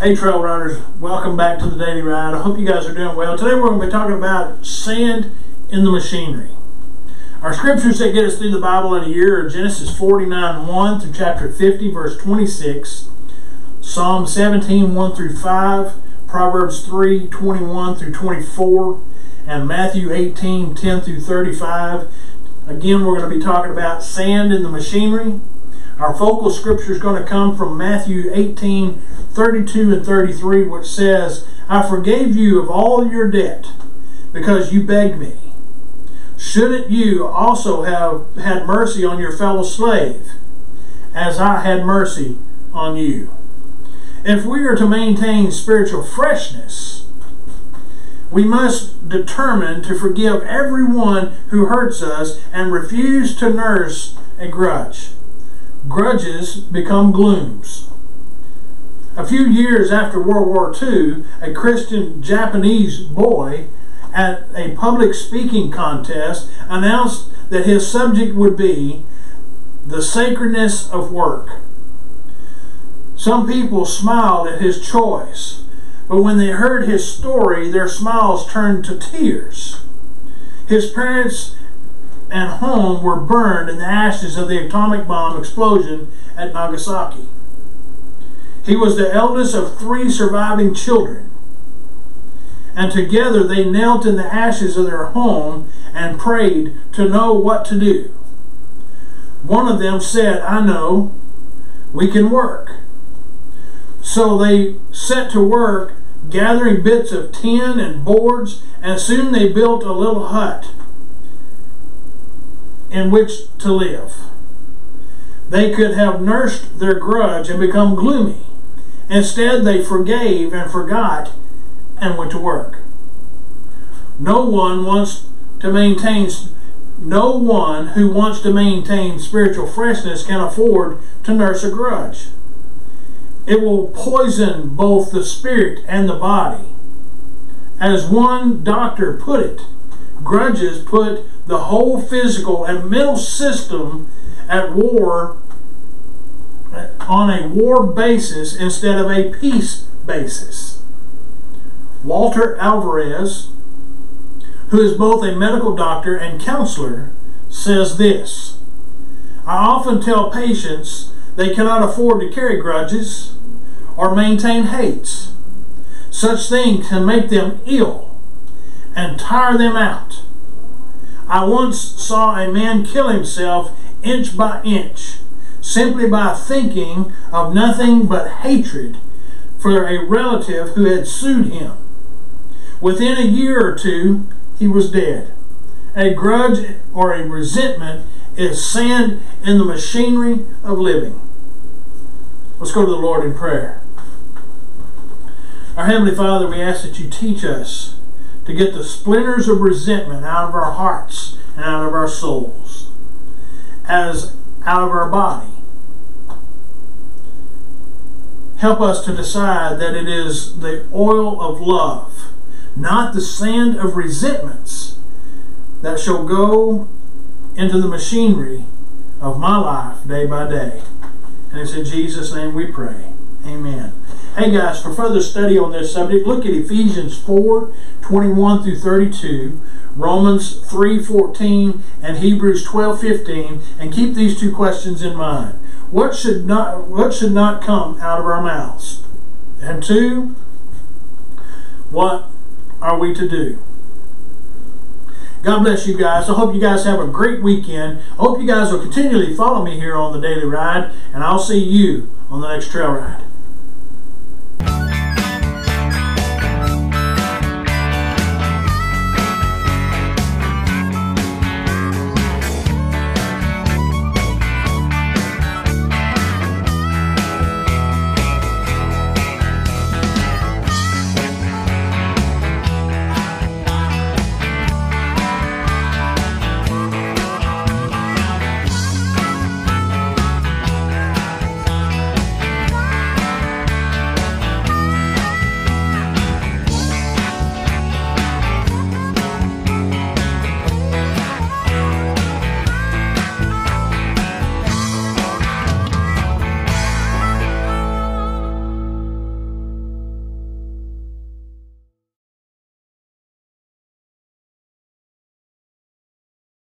Hey trail riders, welcome back to the Daily Ride. I hope you guys are doing well. Today we're going to be talking about sand in the machinery. Our scriptures that get us through the Bible in a year are Genesis 49 1 through chapter 50, verse 26, Psalm 17 1 through 5, Proverbs 3 21 through 24, and Matthew 18 10 through 35. Again, we're going to be talking about sand in the machinery. Our focal scripture is going to come from Matthew 18, 32 and 33, which says, I forgave you of all your debt because you begged me. Shouldn't you also have had mercy on your fellow slave, as I had mercy on you? If we are to maintain spiritual freshness, we must determine to forgive everyone who hurts us and refuse to nurse a grudge grudges become glooms. A few years after World War II, a Christian Japanese boy at a public speaking contest announced that his subject would be the sacredness of work. Some people smiled at his choice, but when they heard his story, their smiles turned to tears. His parents and home were burned in the ashes of the atomic bomb explosion at Nagasaki. He was the eldest of three surviving children, and together they knelt in the ashes of their home and prayed to know what to do. One of them said, I know, we can work. So they set to work gathering bits of tin and boards, and soon they built a little hut in which to live. They could have nursed their grudge and become gloomy. Instead, they forgave and forgot and went to work. No one wants to maintain no one who wants to maintain spiritual freshness can afford to nurse a grudge. It will poison both the spirit and the body. As one doctor put it, grudges put the whole physical and mental system at war on a war basis instead of a peace basis. Walter Alvarez, who is both a medical doctor and counselor, says this I often tell patients they cannot afford to carry grudges or maintain hates. Such things can make them ill and tire them out. I once saw a man kill himself inch by inch simply by thinking of nothing but hatred for a relative who had sued him. Within a year or two, he was dead. A grudge or a resentment is sand in the machinery of living. Let's go to the Lord in prayer. Our Heavenly Father, we ask that you teach us to get the splinters of resentment out of our hearts and out of our souls, as out of our body. Help us to decide that it is the oil of love, not the sand of resentments, that shall go into the machinery of my life day by day. And it's in Jesus' name we pray. Amen. Hey guys, for further study on this subject, look at Ephesians 4 21 through 32, Romans 3 14, and Hebrews 12 15, and keep these two questions in mind. What should not, what should not come out of our mouths? And two, what are we to do? God bless you guys. I hope you guys have a great weekend. I hope you guys will continually follow me here on the Daily Ride, and I'll see you on the next trail ride.